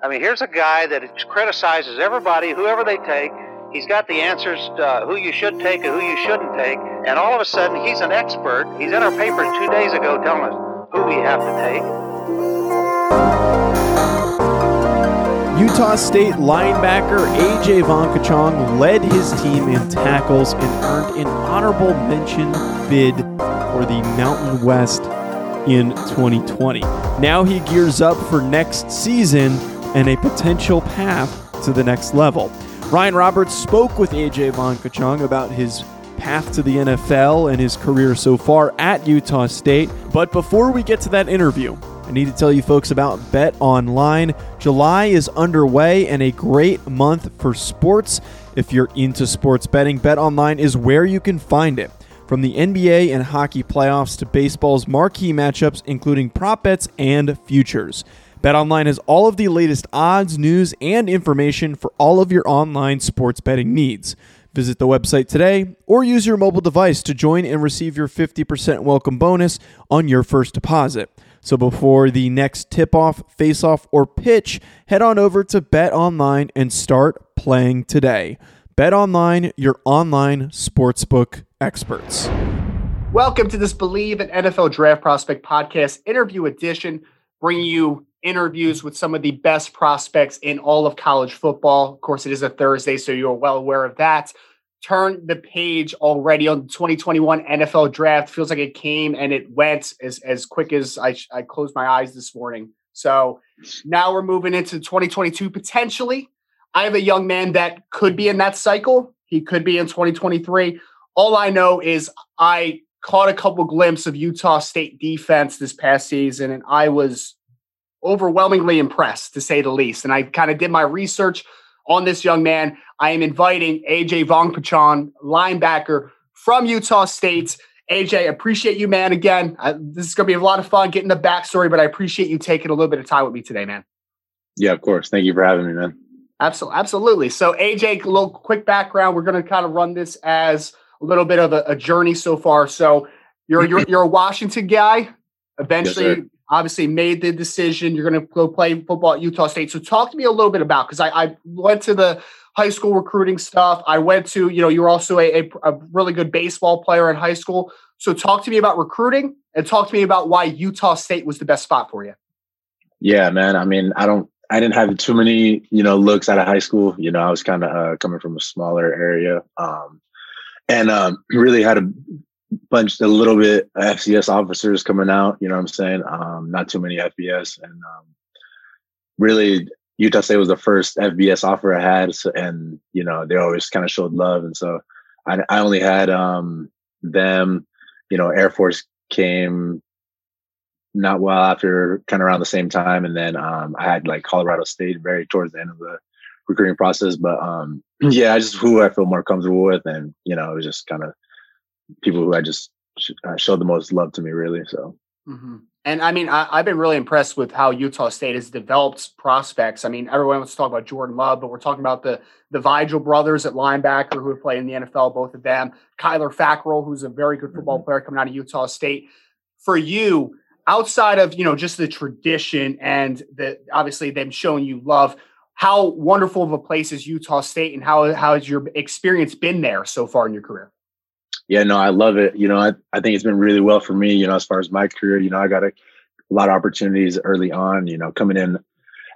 I mean, here's a guy that criticizes everybody, whoever they take. He's got the answers uh, who you should take and who you shouldn't take. And all of a sudden, he's an expert. He's in our paper two days ago telling us who we have to take. Utah State linebacker AJ Vongphachanh led his team in tackles and earned an honorable mention bid for the Mountain West in 2020. Now he gears up for next season and a potential path to the next level. Ryan Roberts spoke with AJ Vongphachanh about his path to the NFL and his career so far at Utah State. But before we get to that interview, I need to tell you folks about BetOnline. July is underway and a great month for sports. If you're into sports betting, BetOnline is where you can find it. From the NBA and hockey playoffs to baseball's marquee matchups, including prop bets and futures. BetOnline has all of the latest odds, news, and information for all of your online sports betting needs. Visit the website today or use your mobile device to join and receive your 50% welcome bonus on your first deposit. So before the next tip off, face off, or pitch, head on over to BetOnline and start playing today. BetOnline, your online sportsbook experts. Welcome to this Believe in NFL Draft Prospect podcast interview edition, bringing you interviews with some of the best prospects in all of college football. Of course, it is a Thursday, so you're well aware of that. Turn the page already on the 2021 NFL draft. Feels like it came and it went as, as quick as I, I closed my eyes this morning. So now we're moving into 2022 potentially. I have a young man that could be in that cycle. He could be in 2023. All I know is I caught a couple glimpses of Utah State defense this past season, and I was overwhelmingly impressed, to say the least. And I kind of did my research on this young man. I am inviting AJ Vongphachanh, linebacker from Utah State. AJ, appreciate you, man. Again, uh, this is going to be a lot of fun getting the backstory, but I appreciate you taking a little bit of time with me today, man. Yeah, of course. Thank you for having me, man. Absolutely. Absolutely. So, AJ, a little quick background. We're going to kind of run this as a little bit of a, a journey so far. So, you're, you're, you're a Washington guy. Eventually, yes, obviously made the decision you're going to go play football at Utah State. So talk to me a little bit about because I, I, went to the high school recruiting stuff. I went to you know you're also a, a, a, really good baseball player in high school. So talk to me about recruiting and talk to me about why Utah State was the best spot for you. Yeah, man. I mean, I don't. I didn't have too many, you know, looks out of high school. You know, I was kind of uh, coming from a smaller area, um, and um, really had a bunch a little bit FCS officers coming out. You know what I'm saying? Um, not too many FBS, and um, really Utah State was the first FBS offer I had, so, and you know they always kind of showed love, and so I, I only had um, them. You know, Air Force came not well after kind of around the same time, and then um, I had like Colorado State very towards the end of the recruiting process. But um, yeah, I just who I feel more comfortable with, and you know, it was just kind of people who I just uh, showed the most love to me, really. So. Mm-hmm. And I mean, I, have been really impressed with how Utah State has developed prospects. I mean, everyone wants to talk about Jordan Love, but we're talking about the the Vigil brothers at linebacker who have played in the NFL, both of them. Kyler Fackrell, who's a very good football mm-hmm. player coming out of Utah State. For you, outside of you know just the tradition and the obviously them showing you love, how wonderful of a place is Utah State, and how how has your experience been there so far in your career? Yeah, no, I love it. You know, I, I think it's been really well for me, you know, as far as my career, you know, I got a, a lot of opportunities early on, you know, coming in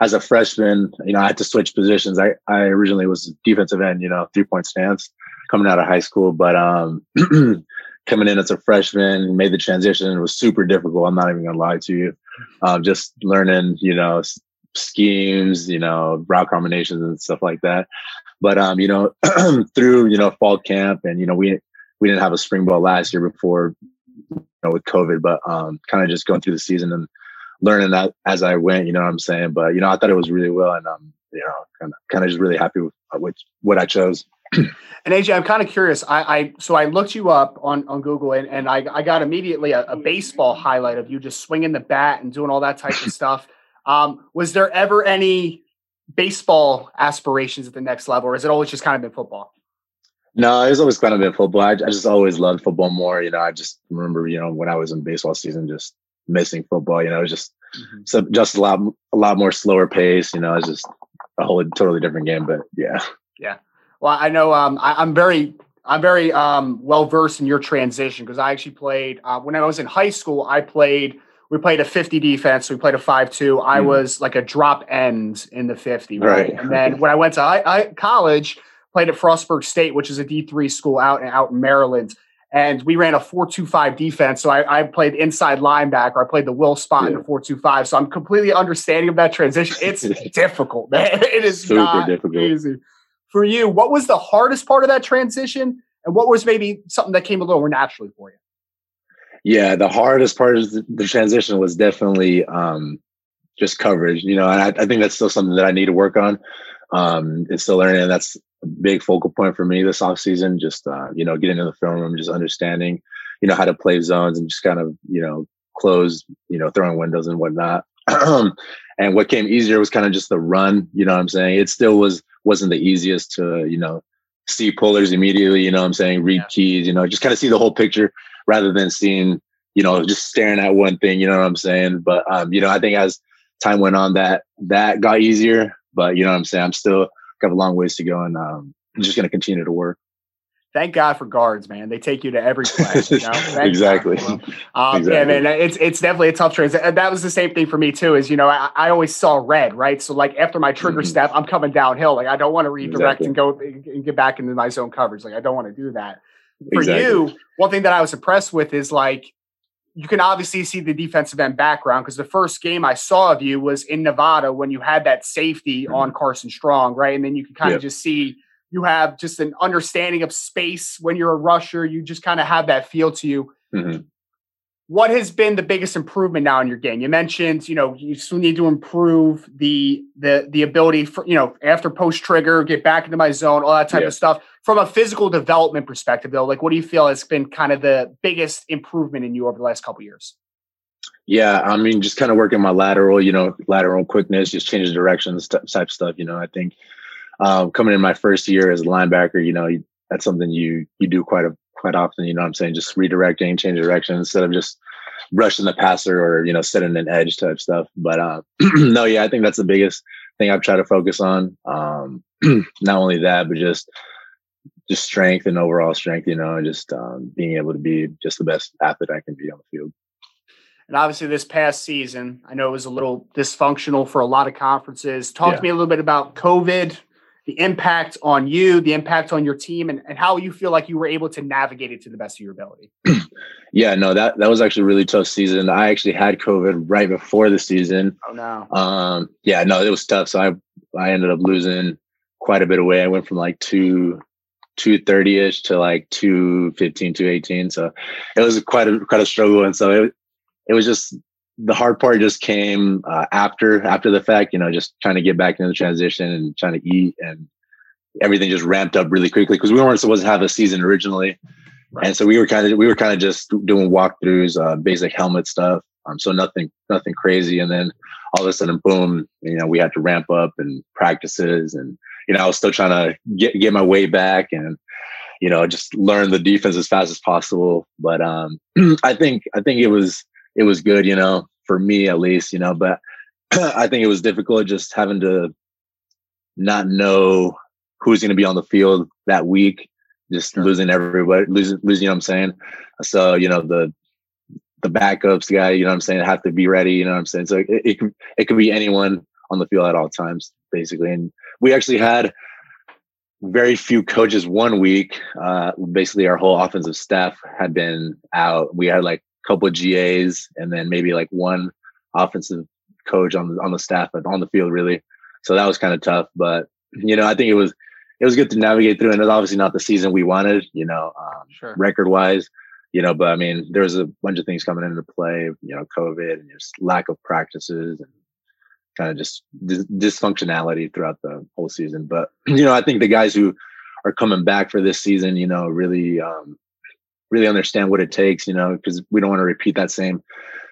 as a freshman, you know, I had to switch positions. I, I originally was defensive end, you know, three point stance coming out of high school, but, um, coming in as a freshman, made the transition. It was super difficult. I'm not even gonna lie to you. Um, just learning, you know, schemes, you know, route combinations and stuff like that. But um, you know, through you know fall camp and you know we we didn't have a spring ball last year before you know, with COVID, but um, kind of just going through the season and learning that as I went. You know what I'm saying? But you know, I thought it was really well, and um, you know, kind of kind of just really happy with, with what I chose. And AJ, I'm kind of curious. I, I, so I looked you up on, on Google and, and I, I got immediately a, a, baseball highlight of you just swinging the bat and doing all that type of stuff. Um, was there ever any baseball aspirations at the next level, or is it always just kind of been football? No, it's always kind of been football. I, I just always loved football more. You know, I just remember, you know, when I was in baseball season, just missing football. You know, it was just mm-hmm. so just a lot a lot more slower pace. You know, it's just a whole totally different game. But yeah, yeah. Well, I know um, I, am very I'm very um, well versed in your transition because I actually played uh, when I was in high school. I played we played a 50 defense. We played a 5 2. I mm. was like a drop end in the 50. Right. right. And then when I went to I, I, college, played at Frostburg State, which is a D3 school out, and out in Maryland. And we ran a 4-2-5 defense. So I, I played inside linebacker. I played the will spot yeah. in the 4-2-5. So I'm completely understanding of that transition. It's difficult, man. It is Super not difficult. easy. For you, what was the hardest part of that transition? And what was maybe something that came a little more naturally for you? Yeah, the hardest part of the transition was definitely um, just coverage. You know, and I, I, think that's still something that I need to work on. Um, it's still learning, and that's big focal point for me this off season. Just uh, you know, getting in the film room, just understanding, you know, how to play zones and just kind of you know close, you know, throwing windows and whatnot. and what came easier was kind of just the run. You know what I'm saying? It still was wasn't the easiest to you know see pullers immediately. You know what I'm saying? Read yeah. keys. You know, just kind of see the whole picture rather than seeing, you know, just staring at one thing, you know what I'm saying? But um, you know, I think as time went on that that got easier. But you know what I'm saying? I'm still got a long ways to go and um, I'm just gonna continue to work thank God for guards, man. They take you to every class. You know? exactly. Um, exactly. Yeah, man. It's it's definitely a tough transition. That was the same thing for me too. Is you know I, I always saw red, right? So like after my trigger mm-hmm. step, I'm coming downhill. Like I don't want to redirect exactly. and go and get back into my zone coverage. Like I don't want to do that for exactly. you, one thing that I was impressed with is like you can obviously see the defensive end background because the first game I saw of you was in Nevada when you had that safety mm-hmm. on Carson Strong, right? And then you can kind yep. of just see you have just an understanding of space when you're a rusher. You just kind of have that feel to you. Mm-hmm what has been the biggest improvement now in your game? You mentioned, you know, you still need to improve the the the ability for, you know, after post trigger, get back into my zone, all that type yeah. of stuff. From a physical development perspective, though, like what do you feel has been kind of the biggest improvement in you over the last couple years? Yeah, I mean, just kind of working my lateral, you know, lateral quickness, just changing directions, type stuff. You know, I think um, coming in my first year as a linebacker, you know, that's something you you do quite a quite often. You know what I'm saying? Just redirecting, change direction instead of just rushing the passer or, you know, setting an edge type stuff. But uh, no, yeah, I think that's the biggest thing I've tried to focus on. Um, not only that, but just just strength and overall strength, you know, just um, being able to be just the best athlete I can be on the field. And obviously, this past season, I know it was a little dysfunctional for a lot of conferences. Talk yeah. to me a little bit about COVID, the impact on you, the impact on your team, and, and how you feel like you were able to navigate it to the best of your ability. yeah, no, that that was actually a really tough season. I actually had COVID right before the season. Oh no. Um, yeah, no, it was tough. So I I ended up losing quite a bit of weight. I went from like two 230 ish to like 215 218 so it was quite a quite a struggle and so it, it was just the hard part just came uh, after after the fact. You know, just trying to get back into the transition and trying to eat, and everything just ramped up really quickly because we weren't supposed to have a season originally, right. and so we were kind of we were kind of just doing walkthroughs, uh, basic helmet stuff. Um, so nothing nothing crazy, and then all of a sudden, boom! You know, we had to ramp up and practices, and you know, I was still trying to get get my way back and you know just learn the defense as fast as possible. But um, I think I think it was it was good, you know, for me at least, you know, but I think it was difficult just having to not know who's going to be on the field that week, just sure. losing everybody, losing, losing, you know what I'm saying? So, you know, the, the backups guy, you know what I'm saying, have to be ready, you know what I'm saying? So it, it could, it could be anyone on the field at all times, basically. And we actually had very few coaches one week. Uh, basically our whole offensive staff had been out. We had like couple of GAs, and then maybe like one offensive coach on the on the staff, but on the field really. So that was kind of tough, but you know, I think it was it was good to navigate through, and it's obviously not the season we wanted, you know, um, sure. record wise. you know, but I mean, there was a bunch of things coming into play, you know, COVID and just lack of practices and kind of just dis- dysfunctionality throughout the whole season. But, you know, I think the guys who are coming back for this season, you know, really, um, really understand what it takes, you know, because we don't want to repeat that same,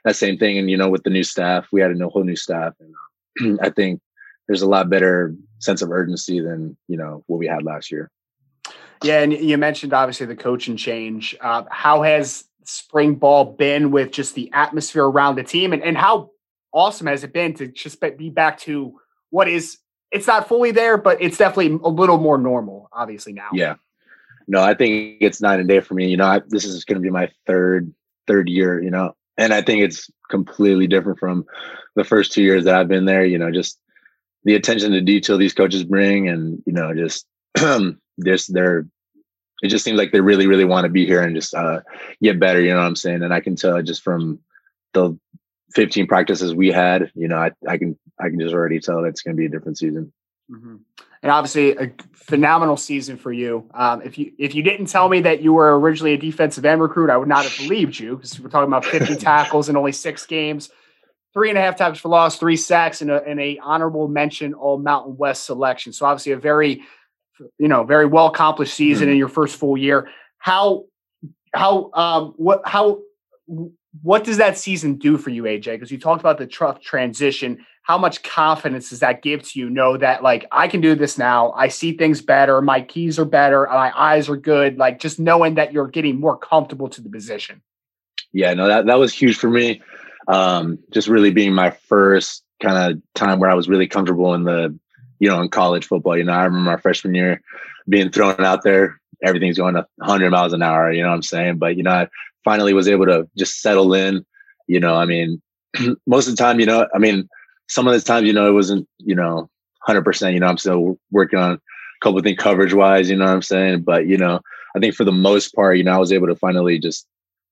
that same thing. And, you know, with the new staff, we had a whole new staff. And I think there's a lot better sense of urgency than, you know, what we had last year. Yeah, and you mentioned obviously the coaching change. Uh, how has spring ball been with just the atmosphere around the team, and, and how awesome has it been to just be back to what is? It's not fully there, but it's definitely a little more normal, obviously now. Yeah, no, I think it's night and day for me. You know, I, this is going to be my third third year. You know, and I think it's completely different from the first two years that I've been there. You know, just the attention to detail these coaches bring, and you know, just this they're it just seems like they really really want to be here and just uh, get better you know what i'm saying and i can tell just from the 15 practices we had you know i, I can i can just already tell that it's going to be a different season mm-hmm. and obviously a phenomenal season for you um, if you if you didn't tell me that you were originally a defensive end recruit i would not have believed you because we're talking about 50 tackles in only six games three and a half tackles for loss three sacks and a, and a honorable mention all mountain west selection so obviously a very you know, very well accomplished season mm-hmm. in your first full year. How how um what how what does that season do for you, AJ? Because you talked about the tough transition. How much confidence does that give to you? Know that like I can do this now. I see things better. My keys are better. My eyes are good. Like just knowing that you're getting more comfortable to the position. Yeah, no, that that was huge for me. Um, just really being my first kind of time where I was really comfortable in the you know, in college football. You know, I remember my freshman year being thrown out there, everything's going 100 miles an hour. You know what I'm saying? But you know, I finally was able to just settle in. You know, I mean, most of the time, you know, I mean, some of the times, you know, it wasn't, you know, 100. percent You know, I'm still working on a couple of things coverage wise. You know what I'm saying? But you know, I think for the most part, you know, I was able to finally just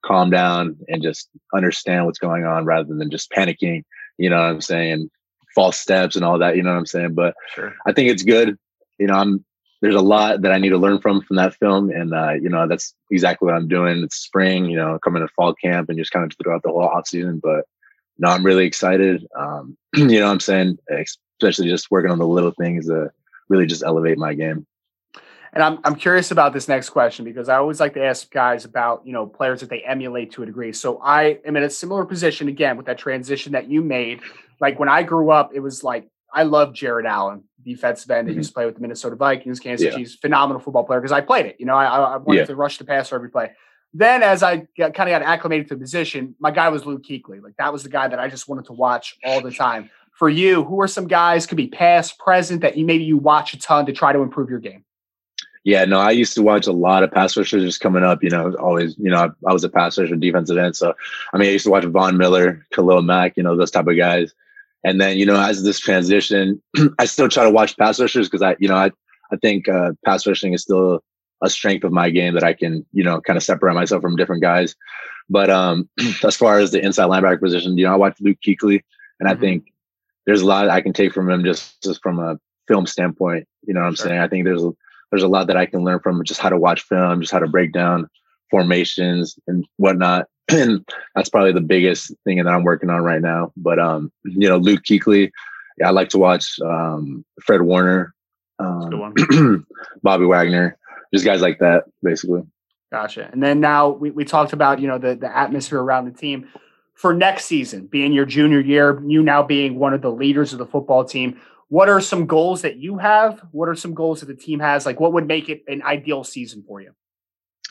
calm down and just understand what's going on rather than just panicking. You know what I'm saying? false steps and all that. You know what I'm saying? But sure. I think it's good. You know, I'm there's a lot that I need to learn from from that film, and uh, you know that's exactly what I'm doing. It's spring, you know, coming to fall camp and just kind of throughout the whole off season. But no, I'm really excited. Um, you know, what I'm saying, especially just working on the little things that really just elevate my game. And I'm I'm curious about this next question because I always like to ask guys about you know players that they emulate to a degree. So I am in a similar position again with that transition that you made like when I grew up, it was like I love Jared Allen, defensive end that mm-hmm. used to play with the Minnesota Vikings, Kansas yeah. City's phenomenal football player because I played it. You know, I, I wanted yeah. to rush the passer every play. Then, as I got, kind of got acclimated to the position, my guy was Luke Kuechly. Like that was the guy that I just wanted to watch all the time. For you, who are some guys could be past, present that you maybe you watch a ton to try to improve your game? Yeah, no, I used to watch a lot of pass rushers just coming up. You know, always, you know, I, I was a pass rusher, defensive end. So, I mean, I used to watch Von Miller, Khalil Mack, you know, those type of guys. And then, you know, as this transition, I still try to watch pass rushers because I, you know, I, I think uh, pass rushing is still a strength of my game that I can, you know, kind of separate myself from different guys. But um, as far as the inside linebacker position, you know, I watch Luke Kuechly, and mm-hmm. I think there's a lot I can take from him just, just from a film standpoint. You know what I'm sure. saying? I think there's a, there's a lot that I can learn from just how to watch film, just how to break down formations and whatnot. and that's probably the biggest thing that I'm working on right now. But um, you know, Luke Kuechly, yeah, I like to watch um, Fred Warner, um, Bobby Wagner, just guys like that, basically. Gotcha. And then now we, we talked about you know the the atmosphere around the team for next season, being your junior year, you now being one of the leaders of the football team. What are some goals that you have? What are some goals that the team has? Like, what would make it an ideal season for you?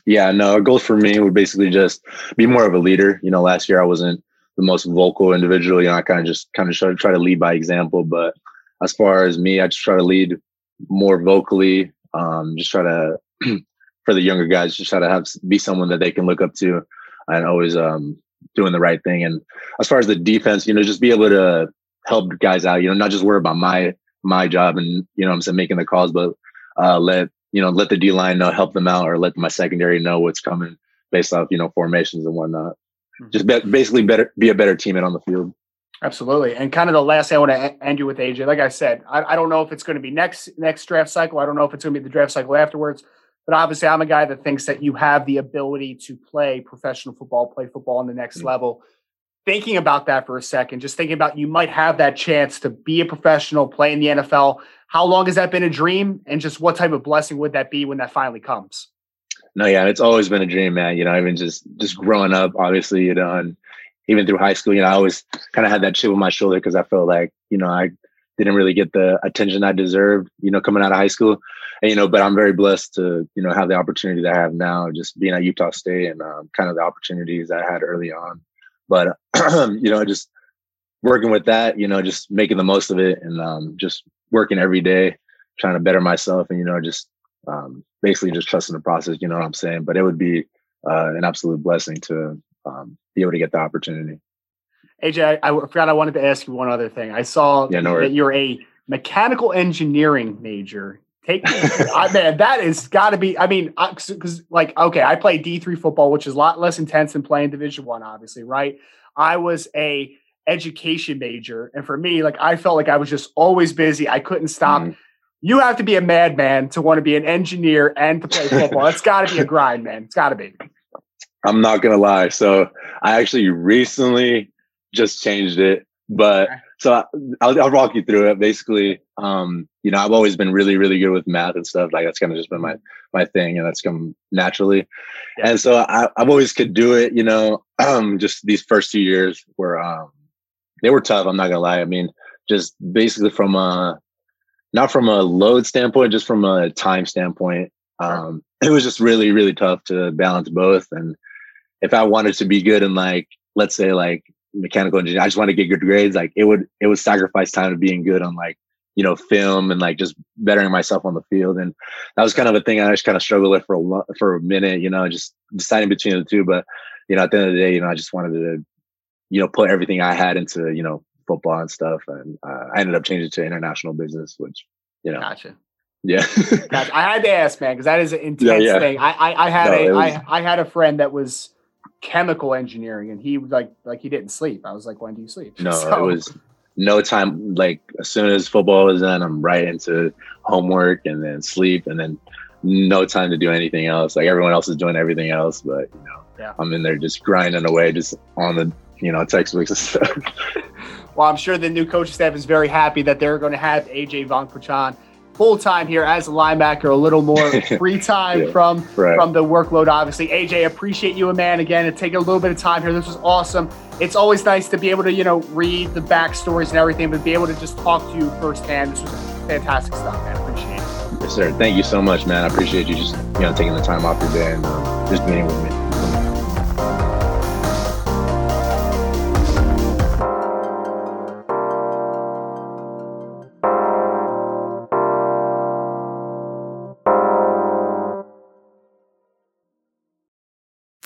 Yeah, no, a goal for me would basically just be more of a leader. You know, last year I wasn't the most vocal individual. You know, I kind of just kind of try to try to lead by example. But as far as me, I just try to lead more vocally. Um, just try to for the younger guys, just try to have be someone that they can look up to, and always um, doing the right thing. And as far as the defense, you know, just be able to help guys out. You know, not just worry about my my job and you know I'm saying making the calls, but uh, let you know, let the D line know, help them out, or let my secondary know what's coming based off, you know, formations and whatnot. Mm-hmm. Just be, basically better, be a better teammate on the field. Absolutely. And kind of the last thing I want to end you with, AJ. Like I said, I, I don't know if it's going to be next next draft cycle. I don't know if it's going to be the draft cycle afterwards. But obviously, I'm a guy that thinks that you have the ability to play professional football, play football on the next mm-hmm. level. Thinking about that for a second, just thinking about you might have that chance to be a professional, play in the NFL. How long has that been a dream? And just what type of blessing would that be when that finally comes? No, yeah, it's always been a dream, man. You know, even just just growing up, obviously, you know, and even through high school, you know, I always kind of had that chip on my shoulder because I felt like, you know, I didn't really get the attention I deserved, you know, coming out of high school. And, you know, but I'm very blessed to, you know, have the opportunity that I have now, just being at Utah State and um, kind of the opportunities I had early on. But, you know, just working with that, you know, just making the most of it and um, just working every day, trying to better myself and, you know, just um, basically just trusting the process, you know what I'm saying? But it would be uh, an absolute blessing to um, be able to get the opportunity. AJ, I, I, forgot I wanted to ask you one other thing. I saw yeah, no that you're a mechanical engineering major. Take I, man, that is got to be. I mean, because like, okay, I play D three football, which is a lot less intense than playing Division One, obviously, right? I was a education major, and for me, like, I felt like I was just always busy. I couldn't stop. Mm. You have to be a madman to want to be an engineer and to play football. it's got to be a grind, man. It's got to be. I'm not gonna lie. So I actually recently just changed it, but so I'll, I'll walk you through it. Basically, um, you know, I've always been really, really good with math and stuff. Like that's kind of just been my my thing, and that's come naturally. Yeah. And so I, I've always could do it. You know, um, just these first two years were um, they were tough. I'm not gonna lie. I mean, just basically from a not from a load standpoint, just from a time standpoint. Um, it was just really, really tough to balance both. And if I wanted to be good in like, let's say like mechanical engineering, I just want to get good grades. Like it would, it would sacrifice time to being good on like, you know, film and like just bettering myself on the field. And that was kind of a thing I just kind of struggled with for a lo- for a minute, you know, just deciding between the two. But, you know, at the end of the day, you know, I just wanted to, you know, put everything I had into, you know, football and stuff. And uh, I ended up changing to international business, which, you know, gotcha. Yeah, I had to ask, man, because that is an intense yeah, yeah. thing. I, I, I had no, a, was... I, I had a friend that was chemical engineering, and he like like he didn't sleep. I was like, when do you sleep? No, so... it was no time. Like as soon as football is done, I'm right into homework and then sleep, and then no time to do anything else. Like everyone else is doing everything else, but you know, yeah. I'm in there just grinding away, just on the you know textbooks and stuff. well, I'm sure the new coaching staff is very happy that they're going to have AJ Vongphachanh full time here as a linebacker, a little more free time yeah, from right. from the workload. Obviously, AJ, appreciate you, a man, again, and taking a little bit of time here. This was awesome. It's always nice to be able to you know read the backstories and everything, but be able to just talk to you firsthand. This was fantastic stuff, man. Appreciate it. Yes, sir. Thank you so much, man. I appreciate you just you know taking the time off your day and uh, just being with me.